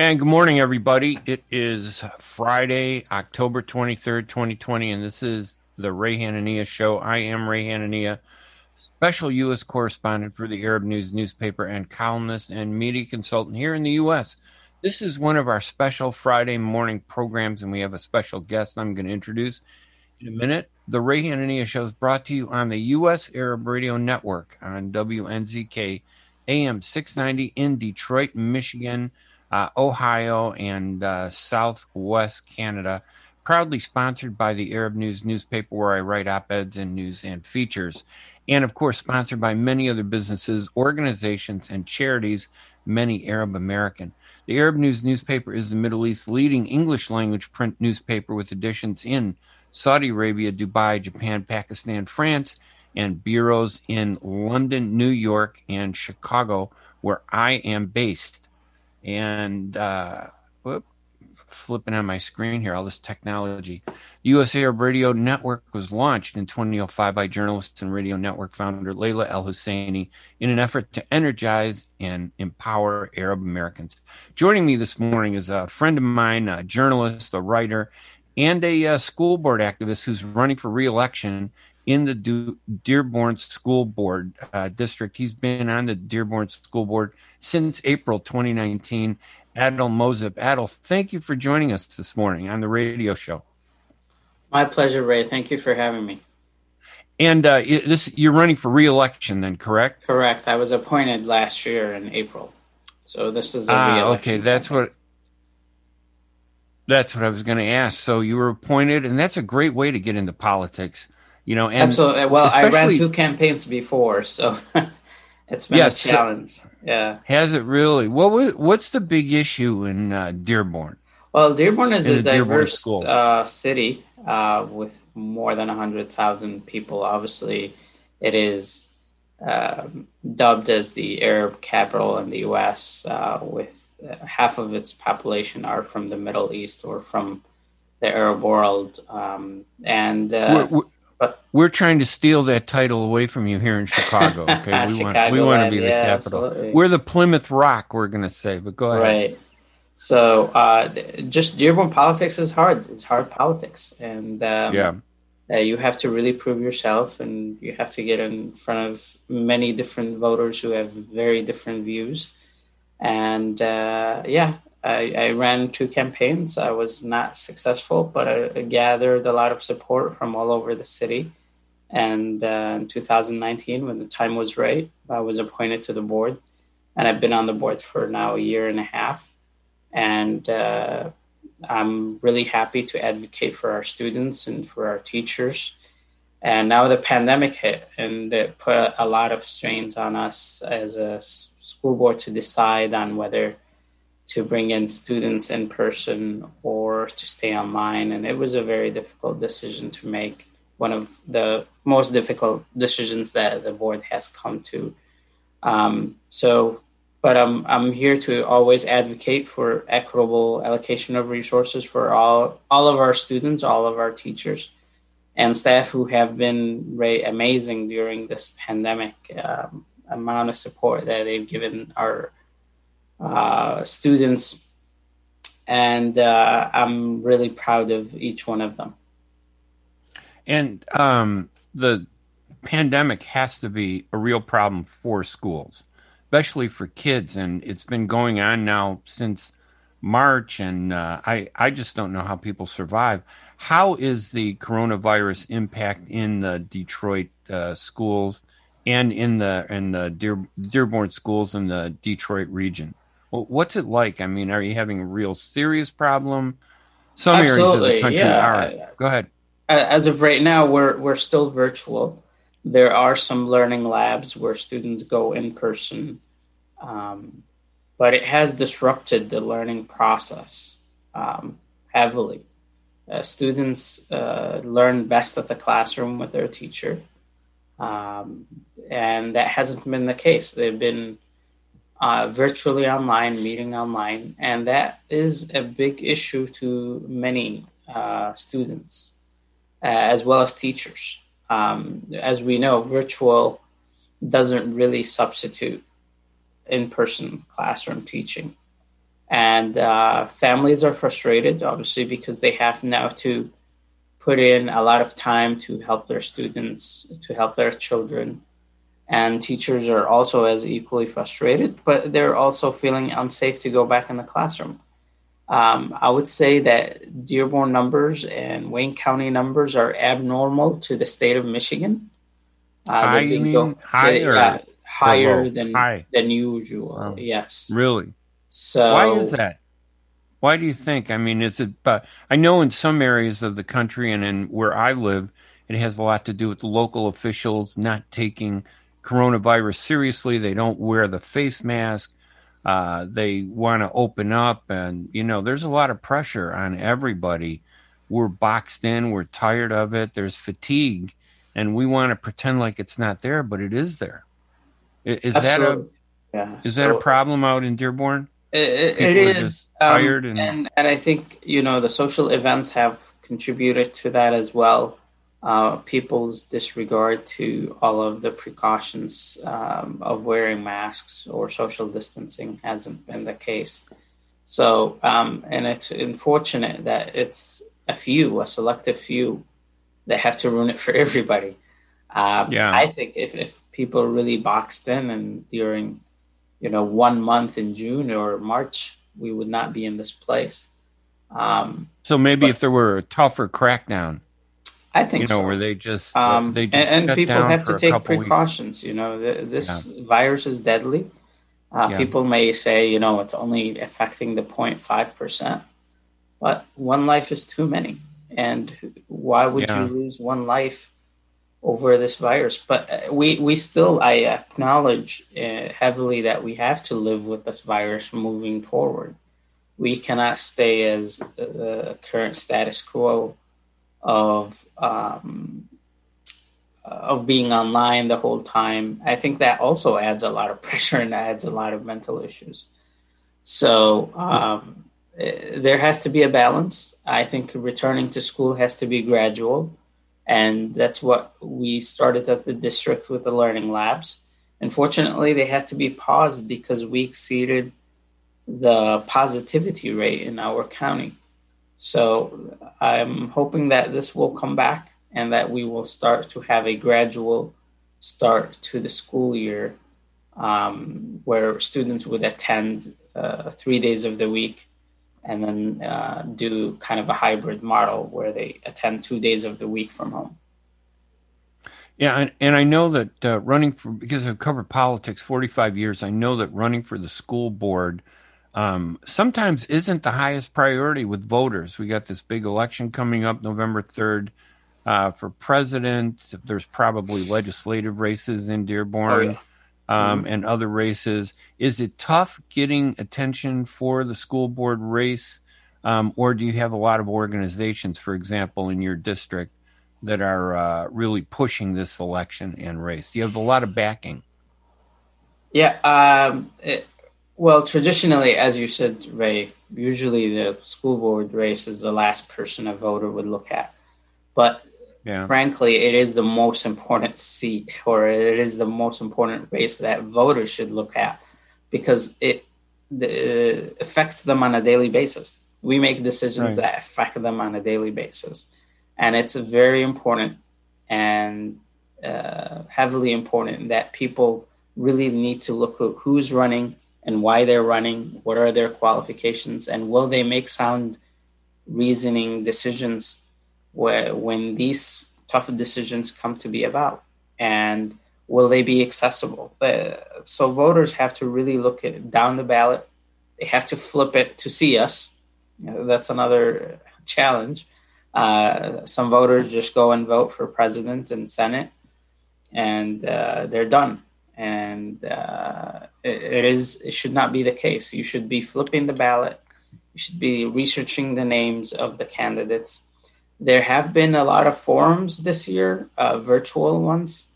And good morning, everybody. It is Friday, October 23rd, 2020, and this is the Ray Hanania Show. I am Ray Hanania, special U.S. correspondent for the Arab News newspaper and columnist and media consultant here in the U.S. This is one of our special Friday morning programs, and we have a special guest I'm going to introduce in a minute. The Ray Hanania Show is brought to you on the U.S. Arab Radio Network on WNZK AM 690 in Detroit, Michigan, uh, Ohio, and uh, Southwest Canada. Proudly sponsored by the Arab News newspaper, where I write op eds and news and features. And of course, sponsored by many other businesses, organizations, and charities, many Arab American. The Arab News newspaper is the Middle East's leading English language print newspaper with editions in Saudi Arabia, Dubai, Japan, Pakistan, France, and bureaus in London, New York, and Chicago, where I am based. And uh, whoop, flipping on my screen here, all this technology. US Arab Radio Network was launched in 2005 by journalist and radio network founder Layla El Husseini in an effort to energize and empower Arab Americans. Joining me this morning is a friend of mine, a journalist, a writer, and a uh, school board activist who's running for reelection in the du- Dearborn School Board uh, district. He's been on the Dearborn School Board since April 2019. Adel Mozip. Adel, thank you for joining us this morning on the radio show. My pleasure, Ray. Thank you for having me. And uh, this, you're running for re-election, then, correct? Correct. I was appointed last year in April, so this is a ah, okay. That's campaign. what. That's what I was going to ask. So you were appointed, and that's a great way to get into politics. You know, and absolutely. Well, I ran two campaigns before, so it's been yes, a challenge. Yeah. Has it really? What what's the big issue in uh, Dearborn? Well, Dearborn is a diverse uh, city uh, with more than 100,000 people. Obviously, it is um, dubbed as the Arab capital in the U.S., uh, with uh, half of its population are from the Middle East or from the Arab world. Um, and uh, we're, we're, we're, trying to steal that title away from you here in Chicago. Okay, we want we want to be the yeah, capital. Absolutely. We're the Plymouth Rock. We're going to say, but go ahead. Right. So uh, just Dearborn politics is hard. It's hard politics, and um, yeah, uh, you have to really prove yourself, and you have to get in front of many different voters who have very different views. And uh, yeah, I, I, ran two campaigns. I was not successful, but I, gathered a lot of support from all over the city. And uh, in 2019, when the time was right, I was appointed to the board, and I've been on the board for now a year and a half and uh, I'm really happy to advocate for our students and for our teachers. And now the pandemic hit, and it put a lot of strains on us as a school board to decide on whether to bring in students in person or to stay online. And it was a very difficult decision to make, one of the most difficult decisions that the board has come to. Um, so but I'm I'm here to always advocate for equitable allocation of resources for all all of our students, all of our teachers, and staff who have been very amazing during this pandemic. Um, amount of support that they've given our uh, students, and uh, I'm really proud of each one of them. And um, the pandemic has to be a real problem for schools especially for kids. And it's been going on now since March, and uh, I I just don't know how people survive. How is the coronavirus impact in the Detroit uh, schools and in the in the Dear, Dearborn schools in the Detroit region? Well, what's it like? I mean, are you having a real serious problem? Some Absolutely, areas of the country yeah. are. Go ahead. As of right now, we're we're still virtual. There are some learning labs where students go in person, um, but it has disrupted the learning process um, heavily. Uh, students uh, learn best at the classroom with their teacher, um, and that hasn't been the case. They've been uh, virtually online, meeting online, and that is a big issue to many uh, students uh, as well as teachers um, as we know, virtual doesn't really substitute in person classroom teaching. And uh, families are frustrated, obviously, because they have now to put in a lot of time to help their students, to help their children. And teachers are also as equally frustrated, but they're also feeling unsafe to go back in the classroom. Um, I would say that Dearborn numbers and Wayne County numbers are abnormal to the state of Michigan. Uh? Go, higher, uh, higher than High. than usual. Yes. Really? So why is that? Why do you think? I mean, is it? But I know in some areas of the country and in where I live, it has a lot to do with the local officials not taking coronavirus seriously. They don't wear the face mask. Uh, they want to open up, and you know, there's a lot of pressure on everybody. We're boxed in. We're tired of it. There's fatigue, and we want to pretend like it's not there, but it is there. Is Absolutely. that a yeah. is so, that a problem out in Dearborn? it, it is um, tired and... and and I think you know the social events have contributed to that as well uh, people's disregard to all of the precautions um, of wearing masks or social distancing hasn't been the case. So, um, and it's unfortunate that it's a few, a selective few, that have to ruin it for everybody. Um, yeah. I think if, if people really boxed in and during, you know, one month in June or March, we would not be in this place. Um, so maybe but, if there were a tougher crackdown I think you know so. where they just um, they just and, and people have to take precautions. Weeks. You know, this yeah. virus is deadly. Uh, yeah. People may say, you know, it's only affecting the 0.5 percent, but one life is too many. And why would yeah. you lose one life over this virus? But uh, we we still I acknowledge uh, heavily that we have to live with this virus moving forward. We cannot stay as the current status quo of um, of being online the whole time. I think that also adds a lot of pressure and adds a lot of mental issues. So um, eh, there has to be a balance. I think returning to school has to be gradual, and that's what we started at the district with the learning labs. Unfortunately, they had to be paused because we exceeded the positivity rate in our county. So I'm hoping that this will come back and that we will start to have a gradual start to the school year um, where students would attend uh, three days of the week and then uh, do kind of a hybrid model where they attend two days of the week from home. Yeah, and, and I know that uh, running for because I've covered politics 45 years, I know that running for the school board – um, sometimes isn't the highest priority with voters. We got this big election coming up November 3rd uh, for president. There's probably legislative races in Dearborn oh, yeah. um, mm-hmm. and other races. Is it tough getting attention for the school board race? Um, or do you have a lot of organizations, for example, in your district that are uh, really pushing this election and race? Do you have a lot of backing? Yeah, um, it, well, traditionally, as you said, Ray, usually the school board race is the last person a voter would look at. But yeah. frankly, it is the most important seat, or it is the most important race that voters should look at because it, it affects them on a daily basis. We make decisions right. that affect them on a daily basis. And it's very important and uh, heavily important that people really need to look at who's running and why they're running, what are their qualifications, and will they make sound reasoning decisions where, when these tough decisions come to be about? And will they be accessible? Uh, so voters have to really look at down the ballot. They have to flip it to see us. that's another challenge. Uh, some voters just go and vote for president and senate, and uh, they're done and uh, it, it is it should not be the case. You should be flipping the ballot. You should be researching the names of the candidates. There have been a lot of forums this year, uh, virtual ones,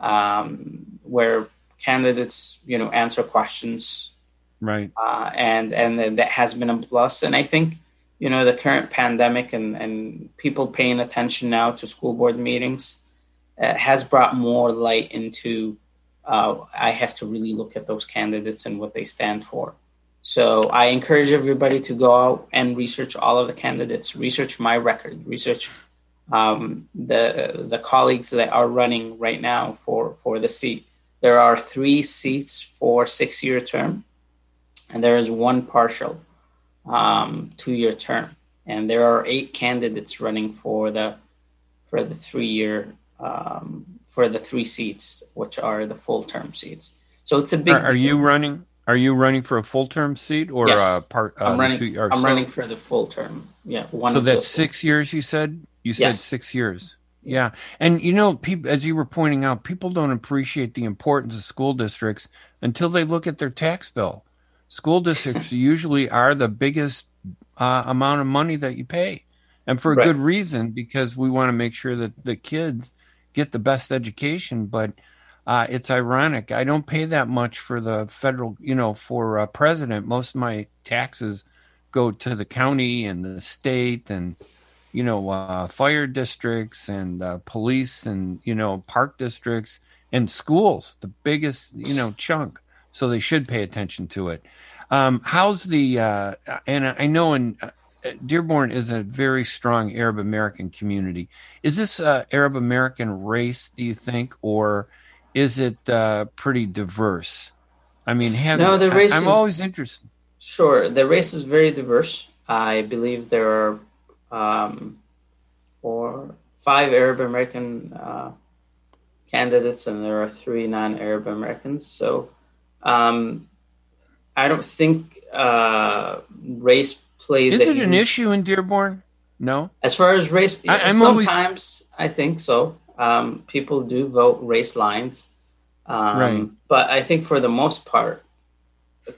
um, where candidates you know answer questions, right? Uh, and and that has been a plus. And I think you know the current pandemic and and people paying attention now to school board meetings uh, has brought more light into uh, I have to really look at those candidates and what they stand for. So I encourage everybody to go out and research all of the candidates, research my record, research um, the the colleagues that are running right now for for the seat. There are three seats for six year term, and there is one partial um, two year term, and there are eight candidates running for the for the three year um, for the three seats, which are the full term seats. So it's a big. Are, are you running? Are you running for a full term seat or yes. a part? Uh, I'm running. Two, I'm so, running for the full term. Yeah, one. So that's six years. You said. You said yes. six years. Yeah, and you know, people, as you were pointing out, people don't appreciate the importance of school districts until they look at their tax bill. School districts usually are the biggest uh, amount of money that you pay, and for a right. good reason because we want to make sure that the kids get the best education. But uh, it's ironic. I don't pay that much for the federal, you know, for uh, president. Most of my taxes go to the county and the state and, you know, uh, fire districts and uh, police and, you know, park districts and schools, the biggest, you know, chunk. So they should pay attention to it. Um, how's the, uh, and I know in, uh, Dearborn is a very strong Arab American community. Is this uh, Arab American race, do you think, or is it uh, pretty diverse? I mean, have, no, the race. I, am always interested. Sure, the race is very diverse. I believe there are um, four, five Arab American uh, candidates, and there are three non-Arab Americans. So, um, I don't think uh, race plays. Is it an issue in Dearborn? No. As far as race, I, sometimes always... I think so. Um, people do vote race lines, um, right? But I think for the most part,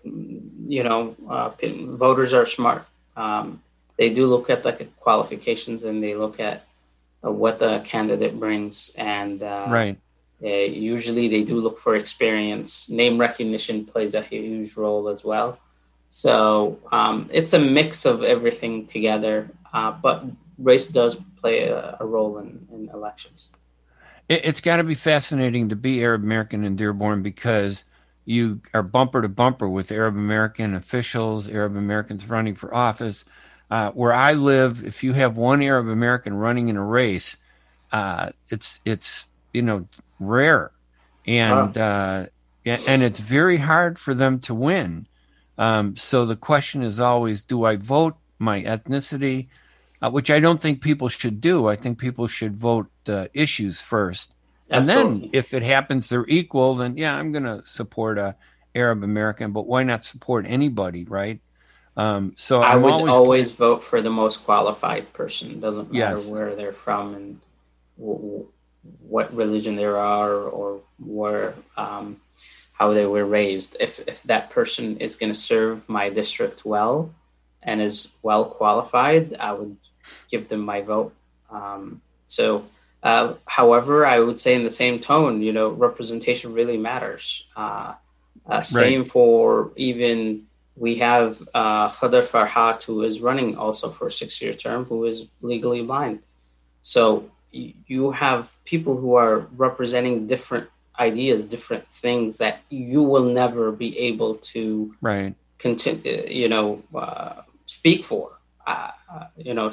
you know, uh, voters are smart. Um, they do look at the qualifications and they look at uh, what the candidate brings, and uh, right. Uh, usually, they do look for experience. Name recognition plays a huge role as well. So um, it's a mix of everything together, uh, but race does play a, a role in, in elections it, has got to be fascinating to be Arab American in Dearborn because you are bumper to bumper with Arab American officials, Arab Americans running for office. Uh, where I live, if you have one Arab American running in a race, uh, it's it's you know rare, and uh, and it's very hard for them to win. Um, so the question is always, do I vote my ethnicity? uh, which I don't think people should do. I think people should vote uh, issues first, and then if it happens they're equal, then yeah, I'm going to support a Arab American. But why not support anybody, right? Um, so I I'm would always, always vote for the most qualified person. Doesn't matter yes. where they're from and w- what religion they are or where um, how they were raised. If if that person is going to serve my district well and is well qualified, I would give them my vote. Um, so, uh, however, I would say in the same tone, you know, representation really matters. Uh, uh, same right. for even we have uh, Khadr Farhat, who is running also for a six-year term, who is legally blind. So you have people who are representing different ideas, different things that you will never be able to right continue, you know, uh, speak for. Uh, uh, you know,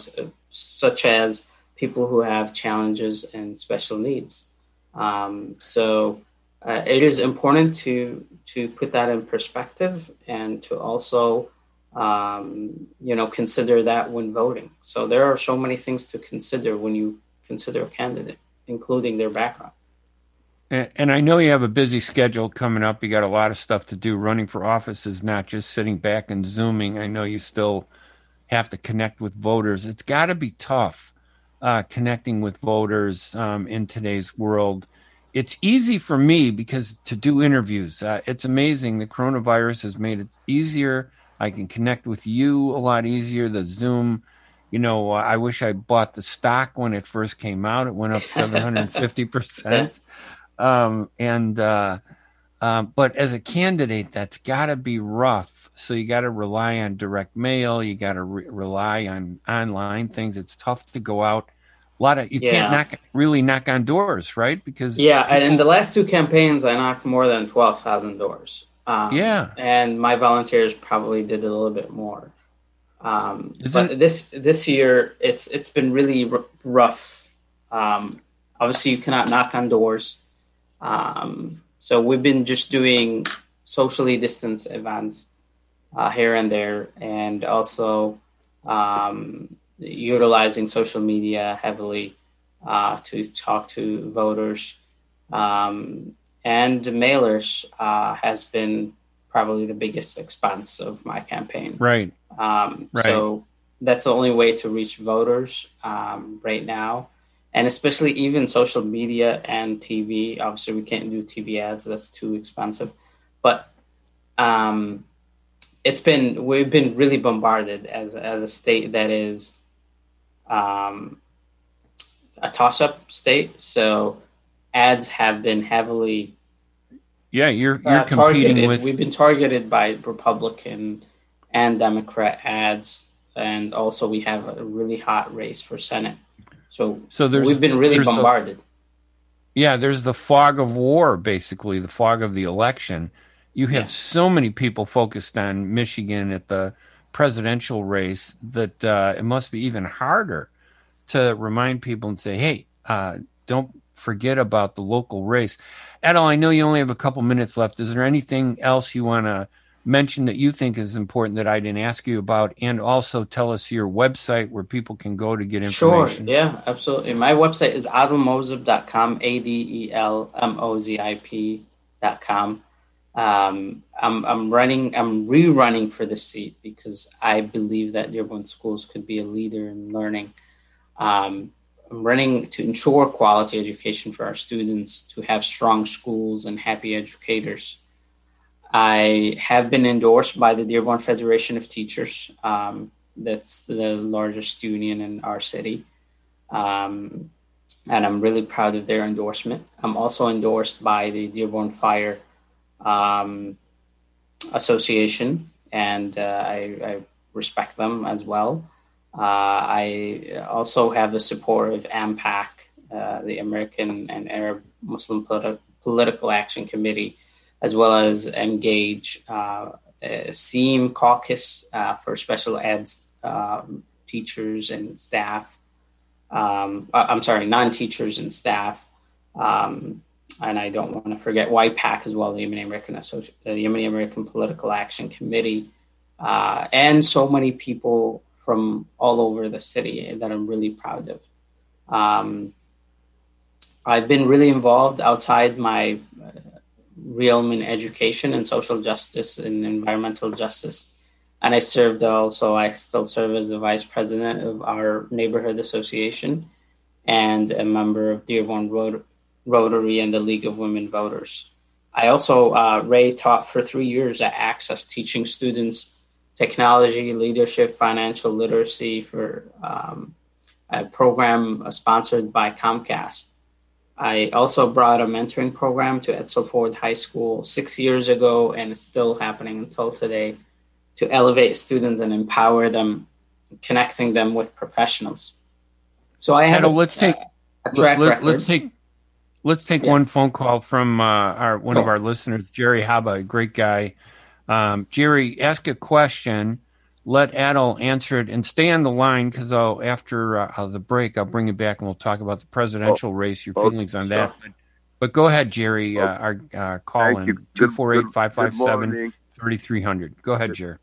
such as people who have challenges and special needs. Um, so uh, it is important to to put that in perspective and to also um, you know consider that when voting. So there are so many things to consider when you consider a candidate, including their background. And, I know you have a busy schedule coming up. You got a lot of stuff to do. Running for office is not just sitting back and zooming. I know you still have to connect with voters. It's got to be tough uh, connecting with voters um, in today's world. It's easy for me because to do interviews, uh, it's amazing. The coronavirus has made it easier. I can connect with you a lot easier. The Zoom, you know, I wish I bought the stock when it first came out. It went up 750%. Um, and, uh, um, but as a candidate, that's got to be rough so you got to rely on direct mail. You got to re- rely on online things. It's tough to go out. A lot of you yeah. can't knock really knock on doors, right? Because yeah, people... and in the last two campaigns, I knocked more than twelve thousand doors. Um, yeah. And my volunteers probably did a little bit more. Um, but this this year, it's it's been really r- rough. Um, obviously, you cannot knock on doors. Um, so we've been just doing socially distanced events uh, here and there, and also um, utilizing social media heavily uh, to talk to voters. Um, and mailers uh, has been probably the biggest expense of my campaign. Right. Um, right. So that's the only way to reach voters um, right now. And especially even social media and TV. Obviously, we can't do TV ads, that's too expensive. But um, it's been, we've been really bombarded as, as a state that is um, a toss up state. So ads have been heavily yeah you're you're uh, competing targeted. with we've been targeted by republican and democrat ads and also we have a really hot race for senate so so there's we've been really bombarded the, yeah there's the fog of war basically the fog of the election you have yeah. so many people focused on michigan at the presidential race that uh, it must be even harder to remind people and say hey uh, don't forget about the local race. Adel, I know you only have a couple minutes left. Is there anything else you want to mention that you think is important that I didn't ask you about? And also tell us your website where people can go to get information. Sure. Yeah, absolutely. My website is adelmozip.com, A D E L M O Z I P.com. Um, I'm, I'm running, I'm rerunning for the seat because I believe that Dearborn Schools could be a leader in learning. Um, I'm running to ensure quality education for our students, to have strong schools and happy educators. I have been endorsed by the Dearborn Federation of Teachers. Um, that's the largest union in our city. Um, and I'm really proud of their endorsement. I'm also endorsed by the Dearborn Fire um, Association, and uh, I, I, respect them as well. Uh, I also have the support of AMPAC, uh, the American and Arab Muslim Politi- Political Action Committee, as well as Engage, uh, SEAM Caucus uh, for special ed um, teachers and staff. Um, uh, I'm sorry, non teachers and staff. Um, and I don't want to forget YPAC as well, the Yemeni American Associ- the Yemeni American Political Action Committee, uh, and so many people from all over the city that I'm really proud of. Um, I've been really involved outside my realm in education and social justice and environmental justice. And I served also, I still serve as the vice president of our neighborhood association and a member of Dearborn Rot- Rotary and the League of Women Voters. I also, uh, Ray taught for three years at Access, teaching students technology, leadership, financial literacy for um, a program sponsored by Comcast. I also brought a mentoring program to Edsel Ford High School six years ago, and it's still happening until today to elevate students and empower them, connecting them with professionals. So I have. a, let's take a let, us take let's take yeah. one phone call from uh, our one of our listeners, Jerry Haba, a great guy um, Jerry, ask a question, let Adel answer it, and stay on the line because I'll after uh, the break, I'll bring you back and we'll talk about the presidential oh, race, your oh, feelings on sure. that. But, but, go ahead, Jerry. Uh, our uh, call in 248 557 3300. Go ahead, Jerry.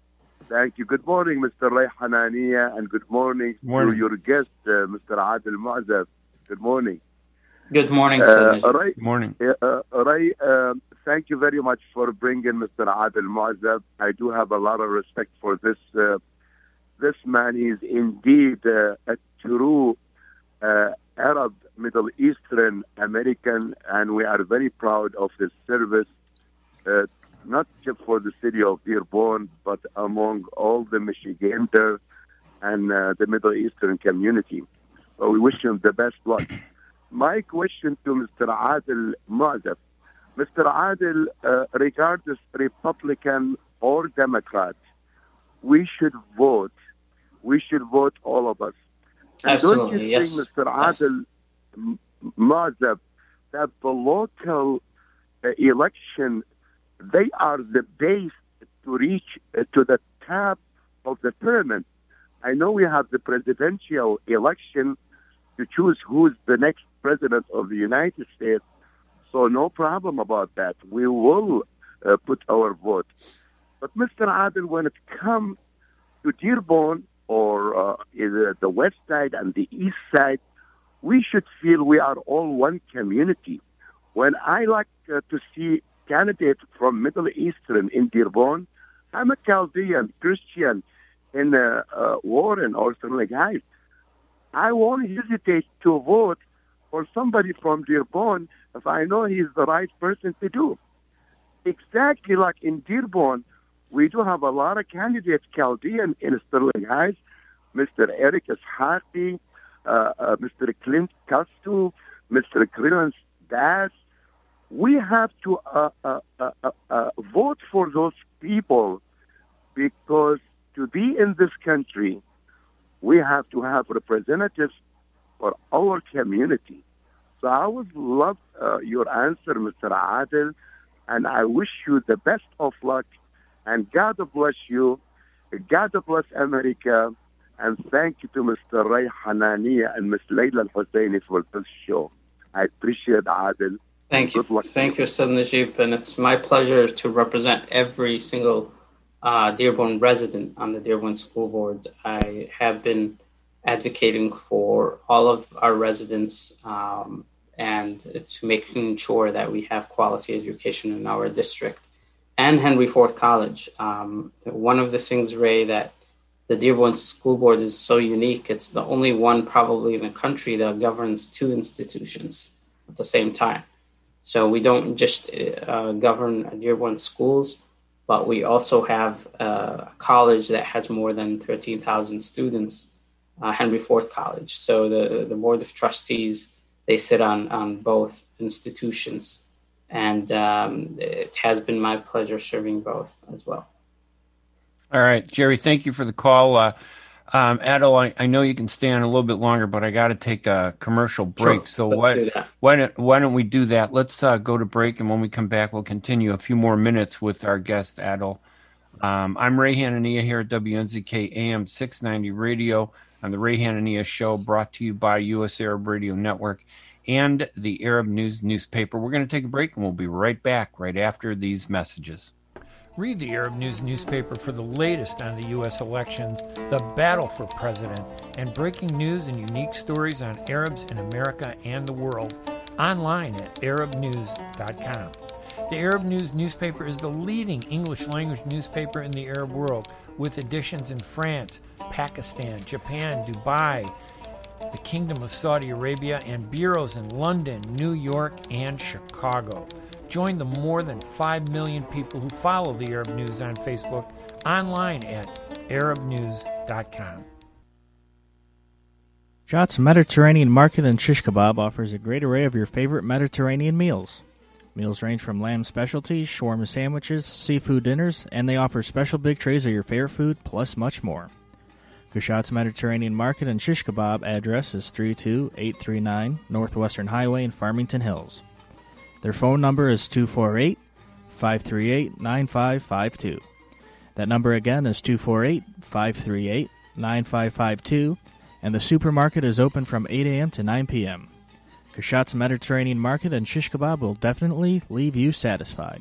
Thank you. Good morning, Mr. Ray Hanania, and good morning, morning. to your guest, uh, Mr. Adel Mu'azzab. Good morning. Good morning, uh, Ray, Good morning. Uh, Ray, um, thank you very much for bringing Mr. Adel Mu'azzab. I do have a lot of respect for this. Uh, this man is indeed uh, a true uh, Arab, Middle Eastern American, and we are very proud of his service, uh, not just for the city of Dearborn, but among all the Michiganders and uh, the Middle Eastern community. So we wish him the best luck. My question to Mr. Adel Mu'azzab Mr. Adel, uh, regardless Republican or Democrat, we should vote. We should vote all of us. And Absolutely, don't you yes. think, Mr. Adel yes. Mu'azzab, that the local uh, election they are the base to reach uh, to the top of the pyramid. I know we have the presidential election to choose who's the next president of the United States, so no problem about that. We will uh, put our vote. But Mr. Adel, when it comes to Dearborn or uh, the west side and the east side, we should feel we are all one community. When I like uh, to see candidates from Middle Eastern in Dearborn, I'm a Chaldean Christian in uh, uh, Warren or Sterling Heights. I won't hesitate to vote for somebody from Dearborn if I know he's the right person to do. Exactly like in Dearborn, we do have a lot of candidates, Chaldean in Sterling Heights, Mr. Eric Ishaqi, uh, uh, Mr. Clint Castu, Mr. Clarence Das. We have to uh, uh, uh, uh, vote for those people because to be in this country, we have to have representatives for our community. So I would love your answer, Mr. Adel, and I wish you the best of luck and God bless you. God bless America. And thank you to Mr. Ray Hanania and Ms. Layla Al-Husseini for this show. I appreciate Adil. Thank you. Thank you, Ustad Najib. And it's my pleasure to represent every single uh, Dearborn resident on the Dearborn School Board. I have been advocating for all of our residents um, and to making sure that we have quality education in our district and Henry Ford College. Um, one of the things, Ray, that the Dearborn School Board is so unique. It's the only one probably in the country that governs two institutions at the same time. So we don't just uh, govern Dearborn schools, but we also have uh, a college that has more than 13,000 students, uh, Henry Ford College. So the, the Board of Trustees, they sit on, on both institutions and um, it has been my pleasure serving both as well. All right, Jerry, thank you for the call. Uh, um, Adel, I, I, know you can stay on a little bit longer, but I got to take a commercial break. Sure. So why, why, don't, why don't we do that? Let's uh, go to break, and when we come back, we'll continue a few more minutes with our guest, Adel. Um, I'm Ray Hanania here at WNZK AM 690 Radio on the Ray Hanania Show, brought to you by U.S. Arab Radio Network and the Arab News newspaper. We're going to take a break and we'll be right back right after these messages. Read the Arab News newspaper for the latest on the U.S. elections, the battle for president, and breaking news and unique stories on Arabs in America and the world online at arabnews.com. The Arab News newspaper is the leading English language newspaper in the Arab world, with editions in France, Pakistan, Japan, Dubai, the Kingdom of Saudi Arabia, and bureaus in London, New York, and Chicago. Join the more than 5 million people who follow the Arab News on Facebook online at arabnews.com. Shots Mediterranean Market and Shish Kebab offers a great array of your favorite Mediterranean meals. Meals range from lamb specialties, shawarma sandwiches, seafood dinners, and they offer special big trays of your favorite food, plus much more. Kushat's Mediterranean Market and Shish Kebab address is 32839 Northwestern Highway in Farmington Hills. Their phone number is 248 538 9552. That number again is 248 538 9552, and the supermarket is open from 8 a.m. to 9 p.m. Kushat's Mediterranean Market and Shish Kebab will definitely leave you satisfied.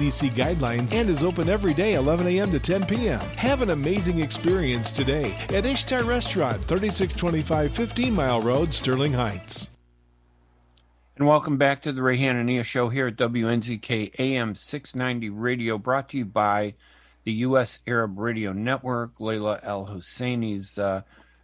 CDC guidelines and is open every day 11 a.m. to 10 p.m. Have an amazing experience today at Ishtar Restaurant, 3625 15 Mile Road, Sterling Heights. And welcome back to the Ray Hanania Show here at WNZK AM 690 Radio, brought to you by the U.S. Arab Radio Network. Layla El Husseini's uh,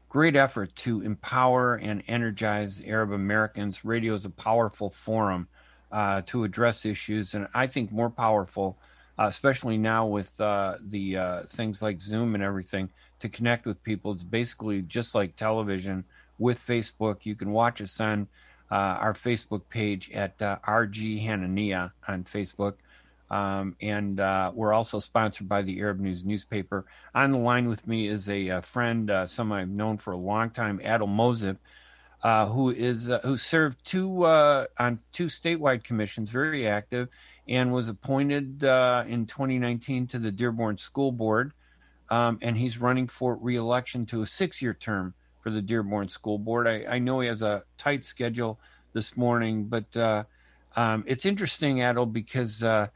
great effort to empower and energize Arab Americans. Radio is a powerful forum uh, to address issues, and I think more powerful, uh, especially now with uh, the uh, things like Zoom and everything, to connect with people. It's basically just like television with Facebook. You can watch us on uh, our Facebook page at uh, RG Hanania on Facebook. Um, and we're also sponsored by the Arab News newspaper. On the line with me is a, friend, someone I've known for a long time, Adel Mozip uh, who is uh, who served two uh, on two statewide commissions, very active, and was appointed uh, in 2019 to the Dearborn School Board, um, and he's running for reelection to a six-year term for the Dearborn School Board. I, I know he has a tight schedule this morning, but uh, um, it's interesting, Adel, because. Uh,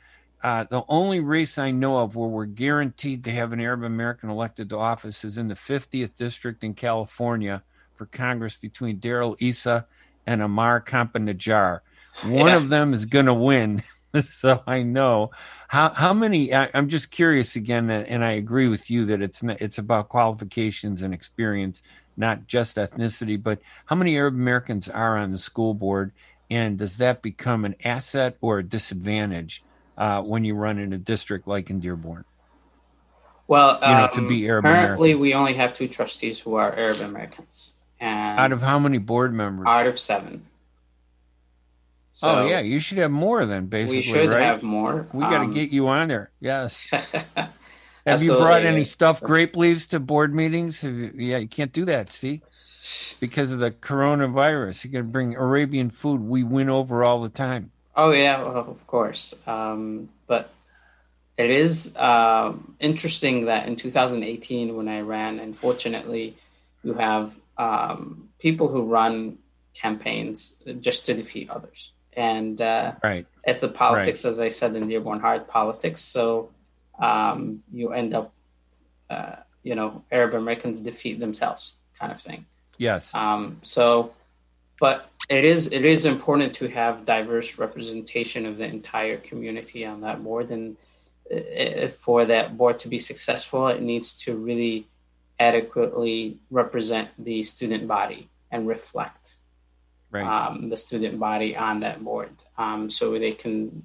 the only race I know of where we're guaranteed to have an Arab American elected to office is in the 50th district in California, for Congress between Darrell Issa and Ammar Campa-Najjar. One yeah. of them is going to win. so I know how how many. I, am just curious again, and I agree with you that it's not, it's about qualifications and experience, not just ethnicity. But how many Arab Americans are on the school board, and does that become an asset or a disadvantage uh, when you run in a district like in Dearborn? Well, you know, um, to be Arab currently American. we only have two trustees who are Arab Americans. And out of how many board members? Out of seven. So oh yeah, you should have more than basically. We should right? have more. We got to um, get you on there. Yes. have you brought any stuffed grape leaves to board meetings? You, yeah, you can't do that. See, because of the coronavirus, you to bring Arabian food. We win over all the time. Oh yeah, well, of course. Um, but it is um, interesting that in 2018, when I ran, unfortunately, you have um, people who run campaigns just to defeat others. And uh, right. it's the politics, right. as I said in Dearborn Hard politics. So um, you end up, uh, you know, Arab Americans defeat themselves, kind of thing. Yes. Um, so, but it is it is important to have diverse representation of the entire community on that board, and uh, for that board to be successful, it needs to really adequately represent the student body and reflect right. um, the student body on that board um, so they can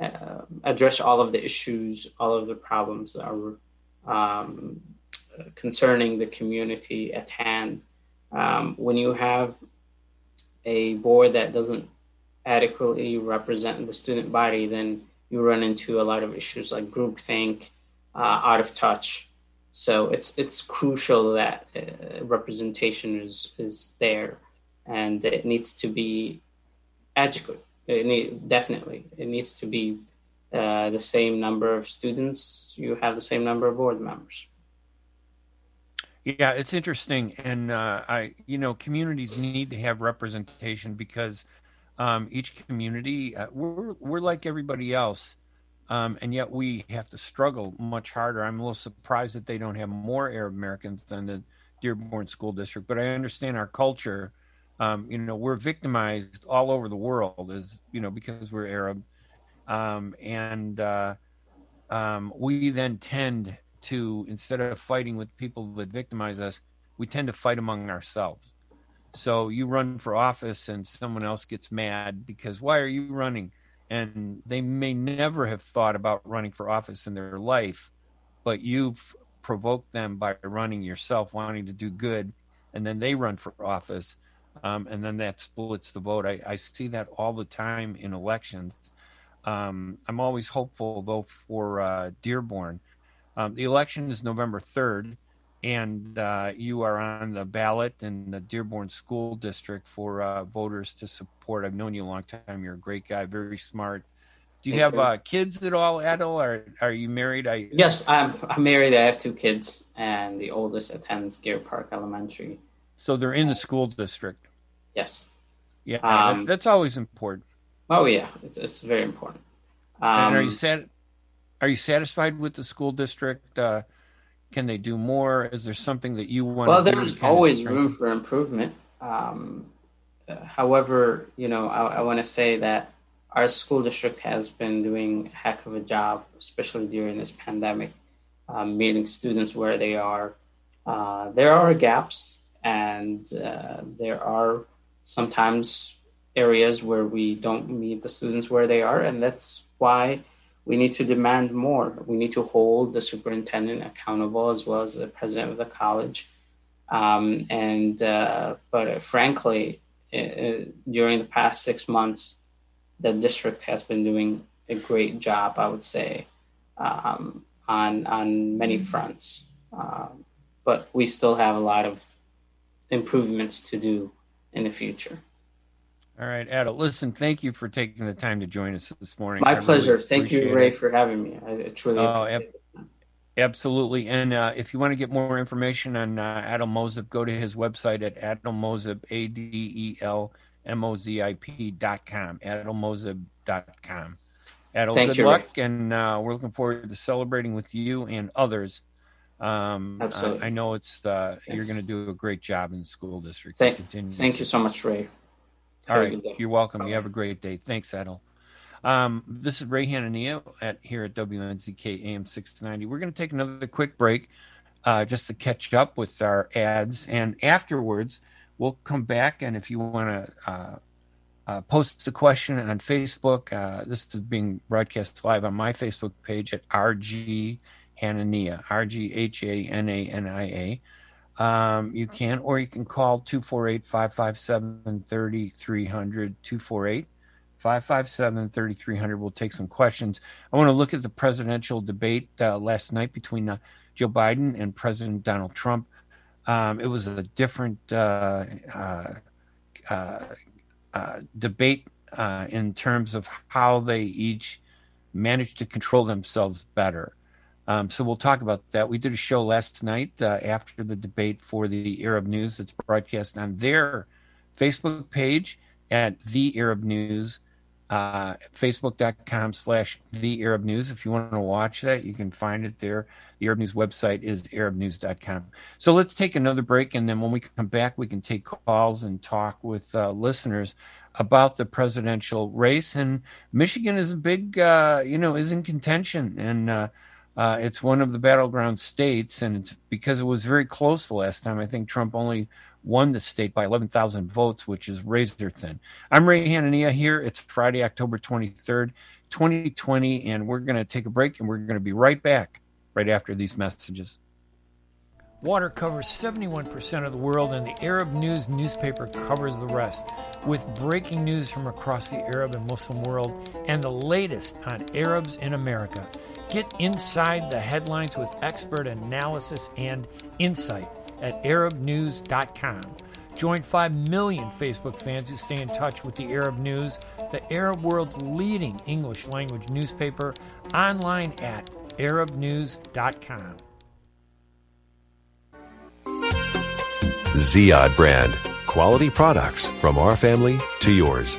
uh, address all of the issues, all of the problems that are um, concerning the community at hand. Um, when you have a board that doesn't adequately represent the student body, then you run into a lot of issues like groupthink, uh, out of touch, so it's it's crucial that uh, representation is is there, and it needs to be adequate. It need, definitely it needs to be uh, the same number of students. You have the same number of board members. Yeah, it's interesting, and uh, I, you know, communities need to have representation because um, each community, uh, we're we're like everybody else. Um, and yet we have to struggle much harder. I'm a little surprised that they don't have more Arab Americans than the Dearborn School District, but I understand our culture. Um, you know, we're victimized all over the world, as you know, because we're Arab, um, and uh, um, we then tend to instead of fighting with people that victimize us, we tend to fight among ourselves. So you run for office, and someone else gets mad because why are you running? And they may never have thought about running for office in their life, but you've provoked them by running yourself, wanting to do good, and then they run for office, um, and then that splits the vote. I, I, see that all the time in elections. Um, I'm always hopeful, though, for uh, Dearborn. Um, the election is November 3rd, and uh, you are on the ballot in the Dearborn School District for uh, voters to support. I've known you a long time. You're a great guy, very smart. Do you Thank have you. Uh, kids at all, Adel, or are you married? I, yes, I'm, I'm married. I have two kids, and the oldest attends Geer Park Elementary. So they're in the school district. Yes. Yeah, um, that's always important. Oh yeah, it's, it's very important. Um, are you sat? Are you satisfied with the school district? Can they do more? Is there something that you want? Well, there's always room for improvement. Um, uh, however, you know, I, I want to say that our school district has been doing a heck of a job, especially during this pandemic, um, meeting students where they are. Uh, there are gaps, and uh, there are sometimes areas where we don't meet the students where they are, and that's why we need to demand more. We need to hold the superintendent accountable as well as the president of the college. Um, and uh, but frankly, it, during the past six months, the district has been doing a great job, I would say, um, on on many fronts. Um, but we still have a lot of improvements to do in the future. All right, Adel. Listen, thank you for taking the time to join us this morning. My I pleasure. Really thank you, Ray, it. for having me. I truly oh, ab- Absolutely. And uh, if you want to get more information on uh, Adel Mozip, go to his website at adelmozip, A D E L M O Z I P dot com, adelmozip.com. Adel, Thank good you, luck. Ray. And uh, we're looking forward to celebrating with you and others. Um, Absolutely. I, I know it's uh, you're going to do a great job in the school district. Thank, thank you so much, Ray. All right. You're welcome. Bye. You have a great day. Thanks, Adel. Um, this is Ray Hanania at here at WNZK AM 690. We're going to take another quick break uh, just to catch up with our ads. And afterwards, we'll come back. And if you want to uh, uh, post a question on Facebook, uh, this is being broadcast live on my Facebook page at RG Hanania, R G H A N A N I A um, you can, or you can call 248 557 3300. 248 557 3300. We'll take some questions. I want to look at the presidential debate uh, last night between uh, Joe Biden and President Donald Trump. Um, it was a different uh, uh, uh, uh debate in terms of how they each managed to control themselves better. Um, so we'll talk about that. We did a show last night uh, after the debate for the Arab News that's broadcast on their Facebook page at the Arab News, uh, facebook.com slash the Arab News. If you want to watch that, you can find it there. The Arab News website is arabnews.com. So let's take another break, and then when we come back, we can take calls and talk with uh, listeners about the presidential race. And Michigan is a big, uh, you know, is in contention, and uh, it's one of the battleground states, and it's because it was very close the last time. I think Trump only won the state by 11,000 votes, which is razor thin. I'm Ray Hanania here. It's Friday, October 23rd, 2020, and we're going to take a break and we're going to be right back right after these messages. Water covers 71% of the world, and the Arab News newspaper covers the rest, with breaking news from across the Arab and Muslim world and the latest on Arabs in America. Get inside the headlines with expert analysis and insight at ArabNews.com. Join 5 million Facebook fans who stay in touch with the Arab News, the Arab world's leading English language newspaper, online at ArabNews.com. Ziyad brand. Quality products from our family to yours.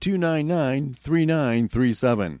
299 3937.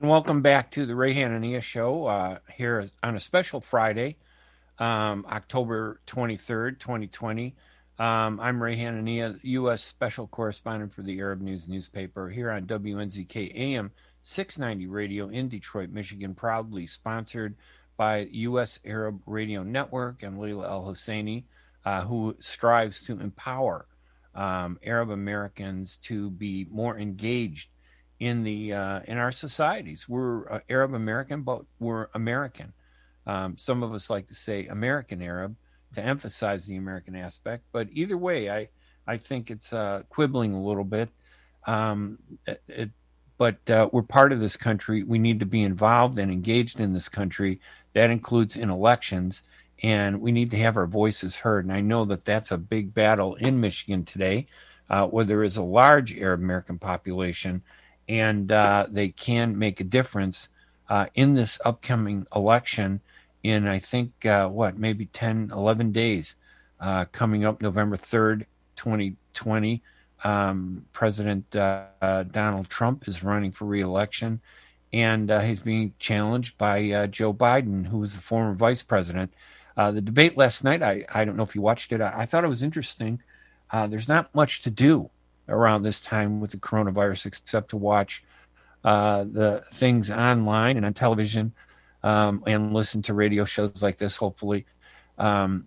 And welcome back to the Ray Hanania Show uh, here on a special Friday, um, October 23rd, 2020. Um, I'm Ray Hanania, U.S. Special Correspondent for the Arab News newspaper here on WNZK AM 690 Radio in Detroit, Michigan, proudly sponsored by U.S. Arab Radio Network and Leila El Husseini, uh, who strives to empower um, Arab Americans to be more engaged in the uh, in our societies. We're uh, Arab American, but we're American. Um, some of us like to say American Arab to emphasize the American aspect, but either way, I I think it's uh, quibbling a little bit. Um, it, it, but uh, we're part of this country. We need to be involved and engaged in this country. That includes in elections, and we need to have our voices heard. And I know that that's a big battle in Michigan today, uh, where there is a large Arab American population and uh, they can make a difference uh, in this upcoming election in i think uh, what maybe 10 11 days uh, coming up november 3rd 2020 um, president uh, uh, donald trump is running for reelection and he's being challenged by joe biden who was the former vice president. The debate last night I, I don't know if you watched it i, I thought it was interesting. There's not much to do around this time with the coronavirus except to watch uh, the things online and on television um, and listen to radio shows like this, hopefully. Um,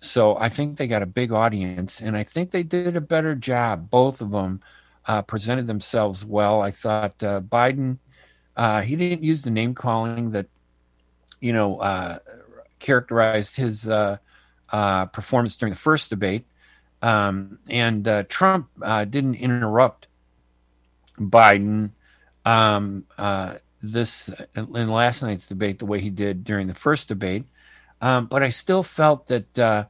so I think they got a big audience, and I think they did a better job. Both of them uh, presented themselves well. I thought uh, Biden, uh, he didn't use the name calling that, you know, uh, characterized his uh, performance during the first debate. Um, and uh, Trump uh, didn't interrupt Biden um, uh, this in last night's debate the way he did during the first debate. Um, but I still felt that uh,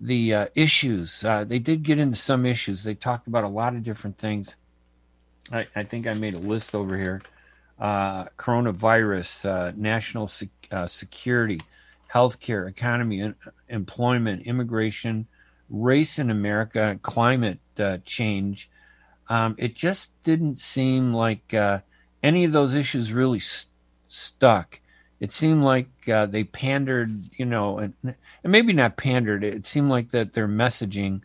the uh, issues uh, they did get into some issues. They talked about a lot of different things. I, I think I made a list over here: coronavirus, national sec- security, healthcare, economy, employment, immigration race in America, climate uh, change, um, it just didn't seem like uh, any of those issues really st- stuck. It seemed like uh, they pandered, you know, and, and, maybe not pandered. It seemed like that their messaging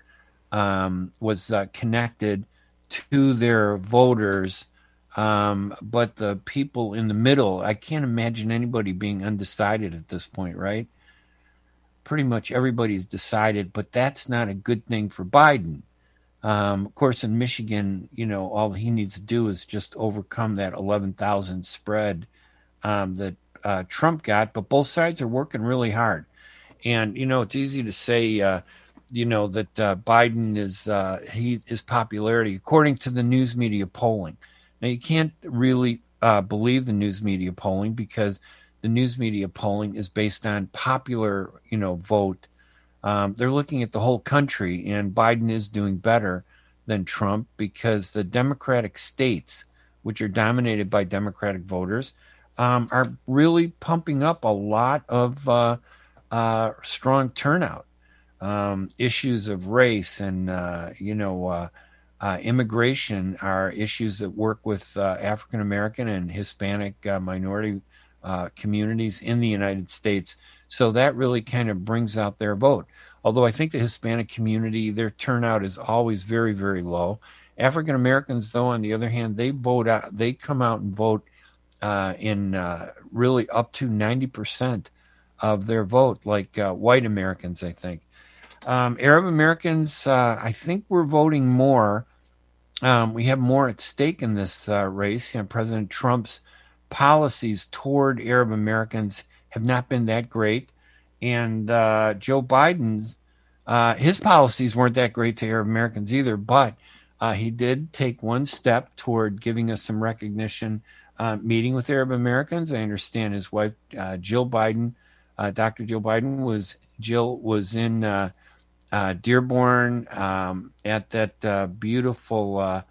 um, was uh, connected to their voters, um, but the people in the middle, I can't imagine anybody being undecided at this point, right? Pretty much everybody's decided, but that's not a good thing for Biden. Um, of course, in Michigan, you know, all he needs to do is just overcome that 11,000 spread um, that uh, Trump got, but both sides are working really hard. And, you know, it's easy to say, uh, you know, that uh, Biden is, uh, he, his popularity, according to the news media polling. Now, you can't really uh, believe the news media polling because the news media polling is based on popular, you know, vote. Um, they're looking at the whole country, and Biden is doing better than Trump because the Democratic states, which are dominated by Democratic voters, um, are really pumping up a lot of uh, uh, strong turnout. um, issues of race and uh, you know uh, uh, immigration are issues that work with uh, African American and Hispanic minority uh, communities in the United States. So that really kind of brings out their vote. Although I think the Hispanic community, their turnout is always very, very low. African Americans, though, on the other hand, they vote out, they come out and vote in really up to 90% of their vote, like white Americans, I think. Um, Arab Americans, uh, I think we're voting more. Um, we have more at stake in this uh, race. You know, President Trump's policies toward Arab Americans have not been that great, and uh, Joe Biden's uh, his policies weren't that great to Arab Americans either. But uh, he did take one step toward giving us some recognition, uh, meeting with Arab Americans. I understand his wife Jill Biden, Dr. Jill Biden, was Jill was in uh, Dearborn um, at that uh, beautiful uh,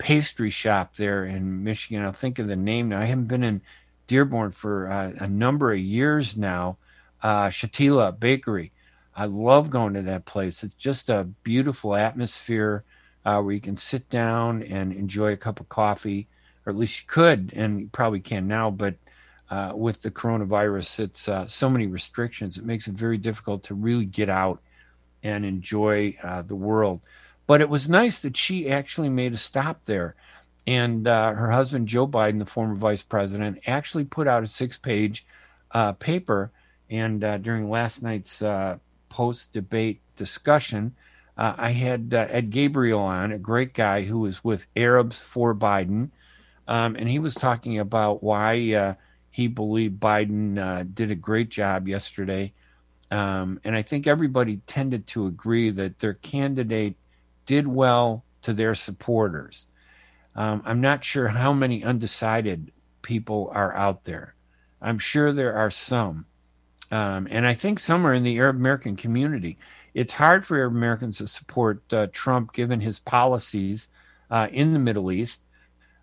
pastry shop there in Michigan. I'll think of the name now. I haven't been in Dearborn for uh, a number of years now. Uh, Shatila Bakery. I love going to that place. It's just a beautiful atmosphere uh, where you can sit down and enjoy a cup of coffee, or at least you could, and you probably can now. But with the coronavirus, it's so many restrictions. It makes it very difficult to really get out and enjoy uh, the world. But it was nice that she actually made a stop there. And uh, her husband, Joe Biden, the former vice president, actually put out a six page uh, paper. And uh, during last night's uh, post debate discussion, uh, I had Ed Gabriel on, a great guy who was with Arabs for Biden. Um, and he was talking about why he believed Biden did a great job yesterday um, and I think everybody tended to agree that their candidate did well to their supporters. Um, I'm not sure how many undecided people are out there. I'm sure there are some. Um, and I think some are in the Arab American community. It's hard for Arab Americans to support uh, Trump given his policies uh, in the Middle East.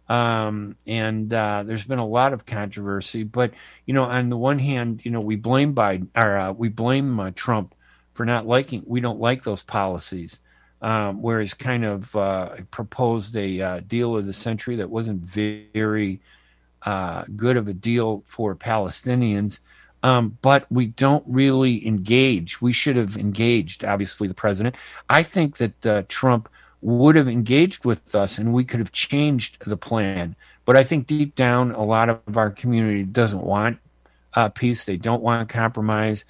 Um, and uh, there's been a lot of controversy. But you know, on the one hand, you know, we blame Biden or uh, we blame uh, Trump for not liking. We don't like those policies. Um, he's kind of uh, proposed a uh, deal of the century that wasn't very uh, good of a deal for Palestinians. Um, but we don't really engage. We should have engaged, obviously, the president. I think that Trump would have engaged with us and we could have changed the plan. But I think deep down, a lot of our community doesn't want uh, peace. They don't want compromise.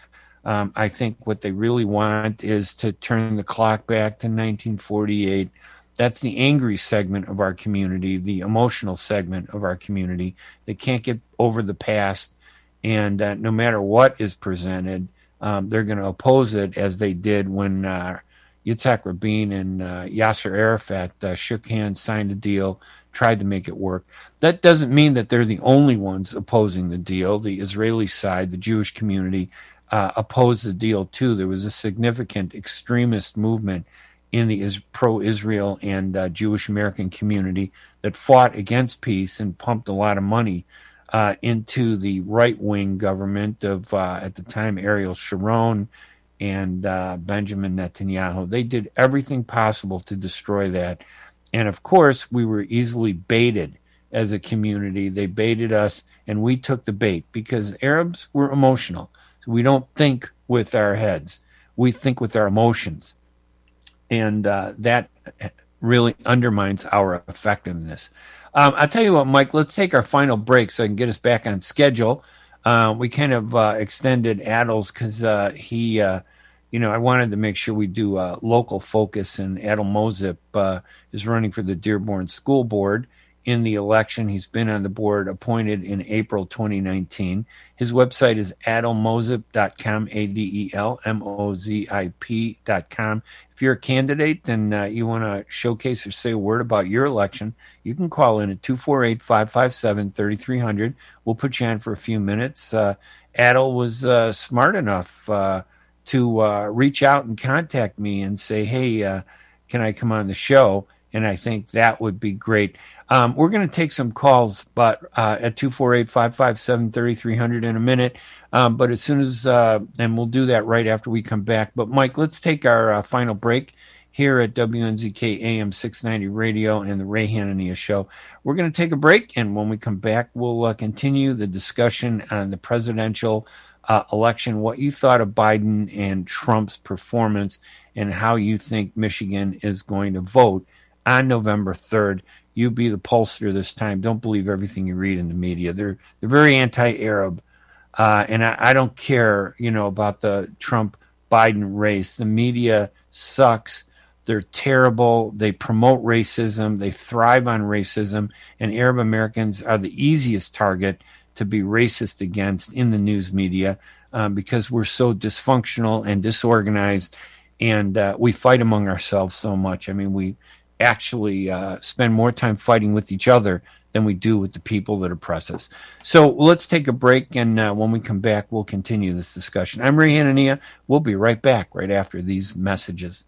Um, I think what they really want is to turn the clock back to 1948. That's the angry segment of our community, the emotional segment of our community. They can't get over the past. And uh, no matter what is presented, um, they're going to oppose it as they did when uh, Yitzhak Rabin and uh, Yasser Arafat uh, shook hands, signed a deal, tried to make it work. That doesn't mean that they're the only ones opposing the deal. The Israeli side, the Jewish community, uh, opposed the deal too. There was a significant extremist movement in the is- pro-Israel and uh, Jewish American community that fought against peace and pumped a lot of money uh, into the right-wing government of uh, at the time Ariel Sharon and uh, Benjamin Netanyahu. They did everything possible to destroy that. And of course, we were easily baited as a community. They baited us, and we took the bait because Arabs were emotional. We don't think with our heads, we think with our emotions. And uh, that really undermines our effectiveness. Um, I'll tell you what, Mike, let's take our final break so I can get us back on schedule. Uh, we kind of uh, extended Adel's because uh, he, uh, you know, I wanted to make sure we do a local focus, and Adel Mozip uh, is running for the Dearborn School Board in the election. He's been on the board appointed in April 2019. His website is adelmozip.com, A D E L M O Z I P.com. If you're a candidate and uh, you want to showcase or say a word about your election, you can call in at 248 557 3300. We'll put you on for a few minutes. Uh, Adel was uh, smart enough uh, to uh, reach out and contact me and say, hey, uh, can I come on the show? And I think that would be great. Um, we're going to take some calls, but uh, at 248 557 3300 in a minute. Um, but as soon as, uh, and we'll do that right after we come back. But Mike, let's take our uh, final break here at WNZK AM 690 Radio and the Ray Hanania Show. We're going to take a break, and when we come back, we'll uh, continue the discussion on the presidential uh, election, what you thought of Biden and Trump's performance, and how you think Michigan is going to vote on November 3rd. You be the pollster this time. Don't believe everything you read in the media. They're they're very anti-Arab, uh, and I, I don't care, you know, about the Trump Biden race. The media sucks they're terrible. They promote racism. They thrive on racism. And Arab Americans are the easiest target to be racist against in the news media um, because we're so dysfunctional and disorganized. And uh, we fight among ourselves so much. I mean, we actually uh, spend more time fighting with each other than we do with the people that oppress us. So let's take a break, and uh, when we come back, we'll continue this discussion. I'm Ray Hanania. We'll be right back right after these messages.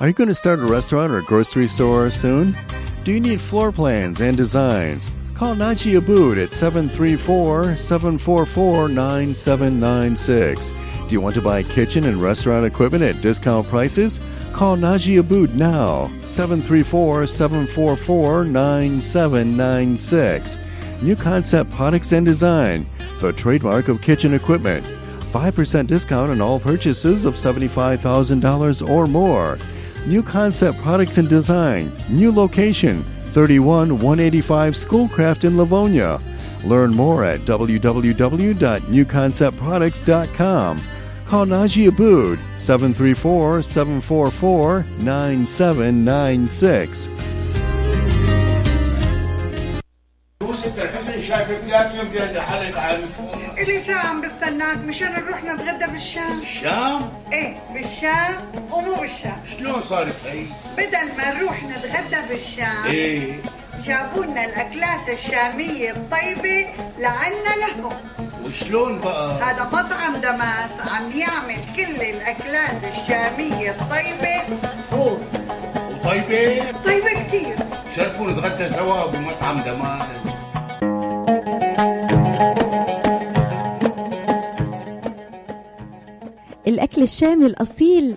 Are you going to start a restaurant or a grocery store soon? Do you need floor plans and designs? Call Najee Abood at 734 744 9796. Do you want to buy kitchen and restaurant equipment at discount prices? Call Najee Abood now, 734 744 9796. New Concept Products and Design, the trademark of kitchen equipment. 5% discount on all purchases of $75,000 or more. New Concept Products and Design, new location, 31 185 Schoolcraft in Livonia. Learn more at www.newconceptproducts.com. Call Najee Abood 734 744 9796. إلي ساعة عم بستناك مشان نروح نتغدى بالشام الشام؟ إيه بالشام ومو بالشام شلون صارت هي؟ بدل ما نروح نتغدى بالشام إيه جابوا لنا الأكلات الشامية الطيبة لعنا لهم وشلون بقى؟ هذا مطعم دماس عم يعمل كل الأكلات الشامية الطيبة هو وطيبة؟ طيبة كتير شرفوا نتغدى سوا بمطعم دماس الأكل الشامي الأصيل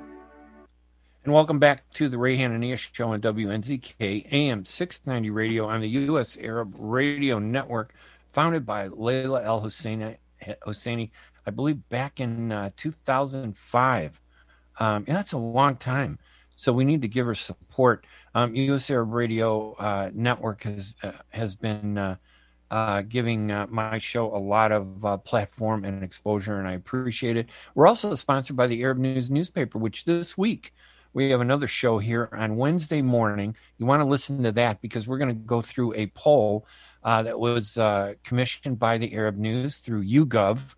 And welcome back to the Ray Hanania Show on WNZK AM 690 Radio on the U.S. Arab Radio Network, founded by Layla El Hosseini, I believe back in uh, 2005. Um, yeah, that's a long time. So we need to give her support. Um, U.S. Arab Radio uh, Network has uh, has been uh, uh, giving uh, my show a lot of platform and exposure, and I appreciate it. We're also sponsored by the Arab News newspaper, which this week we have another show here on Wednesday morning. You want to listen to that because we're going to go through a poll uh, that was uh, commissioned by the Arab News through YouGov.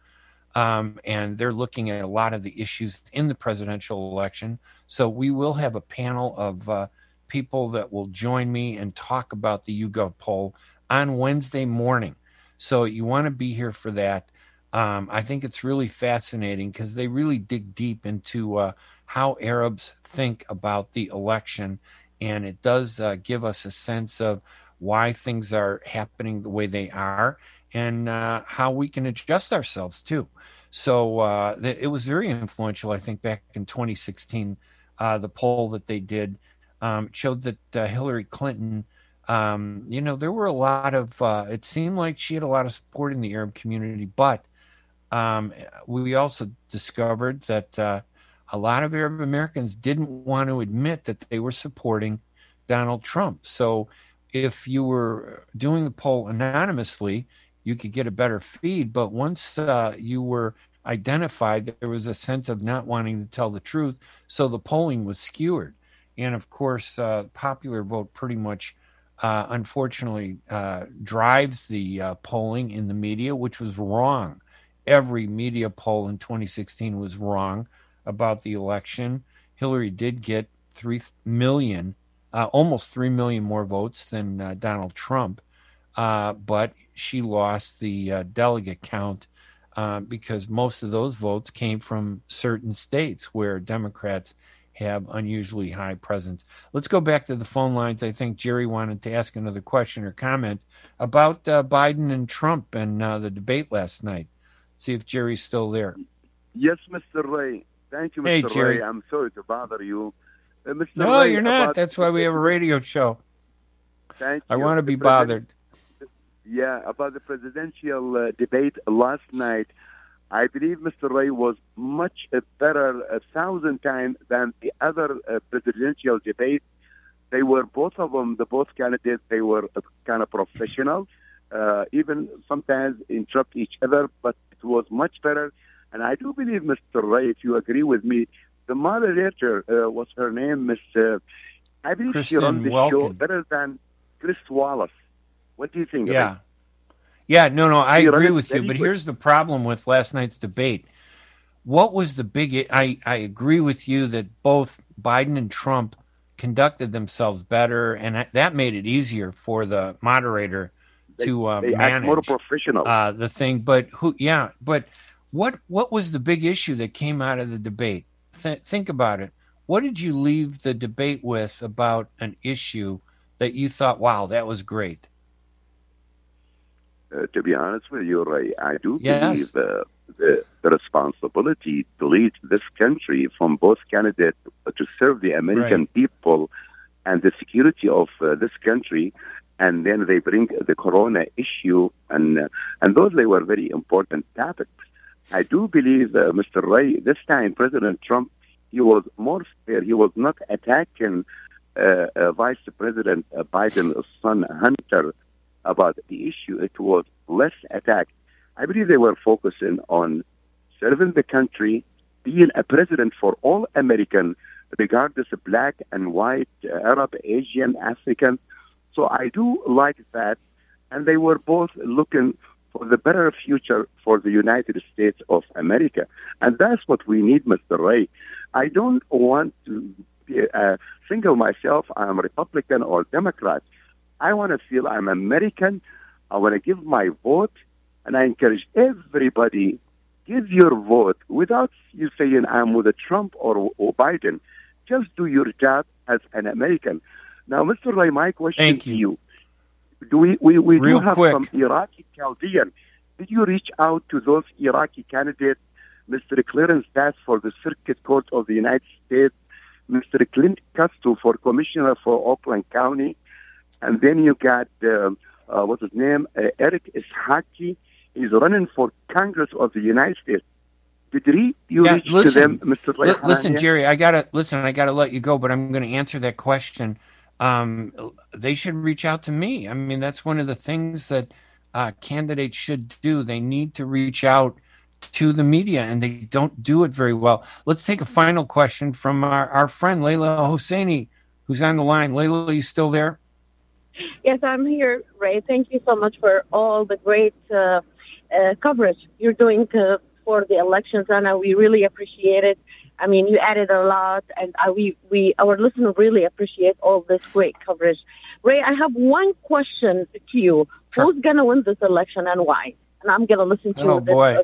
Um, and they're looking at a lot of the issues in the presidential election. So we will have a panel of uh, people that will join me and talk about the YouGov poll on Wednesday morning. So you want to be here for that. Um, I think it's really fascinating because they really dig deep into uh, how Arabs think about the election, and it does uh, give us a sense of why things are happening the way they are and uh, how we can adjust ourselves too. So uh, th- it was very influential, I think, back in 2016. Uh, the poll that they did um, showed that uh, Hillary Clinton, um, you know, there were a lot of, uh, it seemed like she had a lot of support in the Arab community, but um, we also discovered that a lot of Arab Americans didn't want to admit that they were supporting Donald Trump. So if you were doing the poll anonymously, you could get a better feed. But once uh, you were identified, there was a sense of not wanting to tell the truth. So the polling was skewered. And of course, uh, popular vote pretty much, uh, unfortunately, uh, drives the uh, polling in the media, which was wrong. Every media poll in 2016 was wrong about the election. Hillary did get 3 million, uh, almost 3 million more votes than Donald Trump. but she lost the uh, delegate count uh, because most of those votes came from certain states where Democrats have unusually high presence. Let's go back to the phone lines. I think Jerry wanted to ask another question or comment about uh, Biden and Trump and uh, the debate last night. See if Jerry's still there. Yes, Mr. Ray. Thank you, Mr. Hey, Jerry. Ray. I'm sorry to bother you. Uh, Mr. No, Ray, you're not. That's why we have a radio show. Thank I you. want to be bothered. Yeah, about the presidential uh, debate last night. I believe Mr. Ray was much better, a thousand times, than the other uh, presidential debate. They were both of them, the both candidates, they were uh, kind of professional, uh, even sometimes interrupt each other, but it was much better. And I do believe, Mr. Ray, if you agree with me, the moderator, uh, what's her name, Miss, uh, I believe Kristen she runs the show better than Chris Wallace. What do you think? Yeah. Yeah, no, no, I She agree with you. But here's the problem with last night's debate. What was the big? I I agree with you that both Biden and Trump conducted themselves better, and that- made it easier for the moderator to uh, they act more manage professional. uh, the thing. But who? Yeah, but what what was the big issue that came out of the debate? Th- think about it. What did you leave the debate with about an issue that you thought, "Wow, that was great"? Uh, to be honest with you, Ray, I do Yes. believe uh, the, the responsibility to lead this country from both candidates to serve the American Right. people and the security of uh, this country. And then they bring the corona issue, and uh, and those they were very important topics. I do believe, uh, Mr. Ray, this time President Trump, he was more fair. He was not attacking uh, uh, Vice President uh, Biden's son Hunter about the issue. It was less attack. I believe they were focusing on serving the country, being a president for all Americans, regardless of black and white, Arab, Asian, African. So I do like that. And they were both looking for the better future for the United States of America. And that's what we need, Mr. Ray. I don't want to be, uh, single myself, I'm Republican or Democrat. I want to feel I'm American. I want to give my vote, and I encourage everybody give your vote without you saying I'm with a Trump or, or Biden. Just do your job as an American. Now, Mr. Ray, my question Thank to you. Do we we, we Real do have quick. some Iraqi Chaldean? Did you reach out to those Iraqi candidates, Mr. Clarence Bass for the Circuit Court of the United States, Mr. Clint Castro for Commissioner for Oakland County, and then you got um, uh, what's his name, uh, Eric Esshaki. He's running for Congress of the United States. Did he, you Yeah, reach listen, to them, Mr. Li- listen, Jerry, I gotta listen. I gotta let you go, but I'm going to answer that question. Um, they should reach out to me. I mean, that's one of the things that uh, candidates should do. They need to reach out to the media, and they don't do it very well. Let's take a final question from our, our friend Layla Hosseini, who's on the line. Layla, you still there? Yes, I'm here, Ray. Thank you so much for all the great uh, uh, coverage you're doing uh, for the elections, uh, we really appreciate it. I mean, you added a lot, and uh, we, we, our listeners really appreciate all this great coverage. Ray, I have one question to you. Sure. Who's going to win this election and why? and I'm going to listen to. Oh this, boy!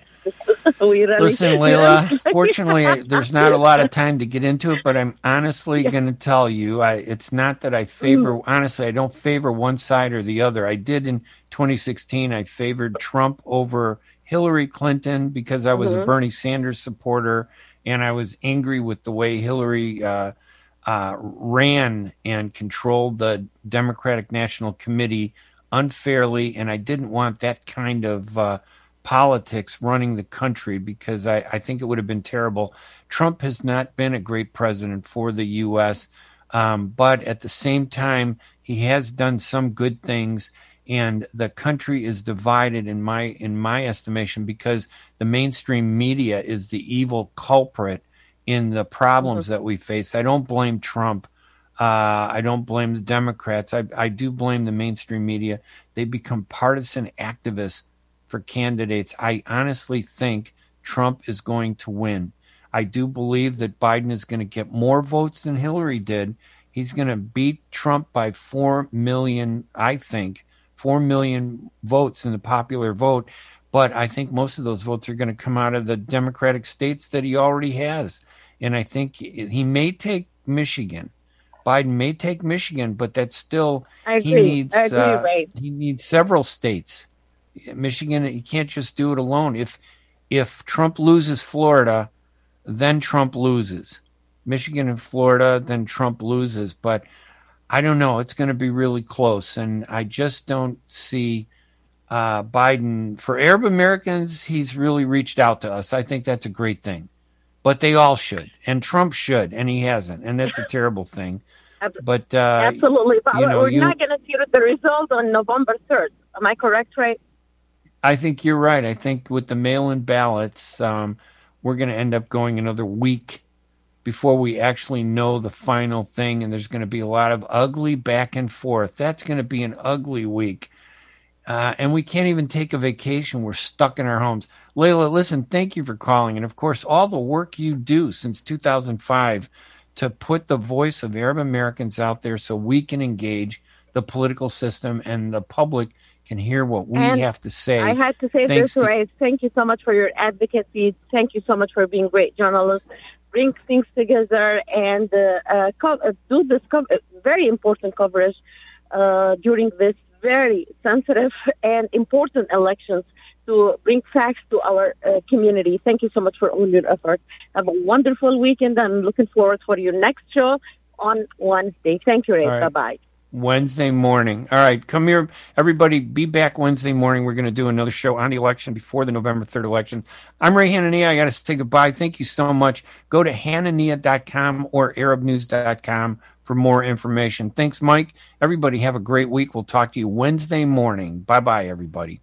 really, Listen, Layla. fortunately, there's not a lot of time to get into it, but I'm honestly yeah. going to tell you, I, it's not that I favor. Mm. Honestly, I don't favor one side or the other. I did in 2016. I favored Trump over Hillary Clinton because I was mm-hmm. a Bernie Sanders supporter, and I was angry with the way Hillary. Uh, uh, ran and controlled the Democratic National Committee unfairly, and I didn't want that kind of uh, politics running the country because I, I, think it would have been terrible. Trump has not been a great president for the U.S., um, but at the same time, he has done some good things. And the country is divided in my in my estimation because the mainstream media is the evil culprit in the problems mm-hmm. that we face. I don't blame Trump uh, I don't blame the Democrats. I, I do blame the mainstream media. They become partisan activists for candidates. I honestly think Trump is going to win. I do believe that Biden is going to get more votes than Hillary did. He's going to beat Trump by 4 million, I think, 4 million votes in the popular vote. But I think most of those votes are going to come out of the Democratic states that he already has. And I think he may take Michigan. Biden may take Michigan, but that's still he needs uh, he needs several states. Michigan, he can't just do it alone. If if Trump loses Florida, then Trump loses. Michigan and Florida, then Trump loses. But I don't know. It's going to be really close, and I just don't see uh, Biden for Arab Americans. He's really reached out to us. I think that's a great thing, but they all should, and Trump should, and he hasn't, and that's a terrible thing. But uh, absolutely, but you know, we're you, not going to see the result on November third. Am I correct, right? I think you're right. I think with the mail-in ballots, um, we're going to end up going another week before we actually know the final thing, and there's going to be a lot of ugly back and forth. That's going to be an ugly week. Uh, and we can't even take a vacation. We're stuck in our homes. Layla, listen, thank you for calling. And of course, all the work you do since 2005 to put the voice of Arab Americans out there so we can engage the political system and the public can hear what we and have to say. I had to say this, to- right? Thank you so much for your advocacy. Thank you so much for being great journalists. Bring things together and uh, uh, co- uh, do this co- very important coverage uh, during this very sensitive and important elections to bring facts to our uh, community. Thank you so much for all your efforts. Have a wonderful weekend. I'm looking forward for your next show on Wednesday. Thank you, Ray. Right. Bye bye. Wednesday morning. All right, come here, everybody. Be back Wednesday morning. We're going to do another show on the election before the November 3rd election. I'm Ray Hanania. I got to say goodbye. Thank you so much. Go to hanania.com or arabnews.com for more information. Thanks, Mike. Everybody, have a great week. We'll talk to you Wednesday morning. Bye bye, everybody.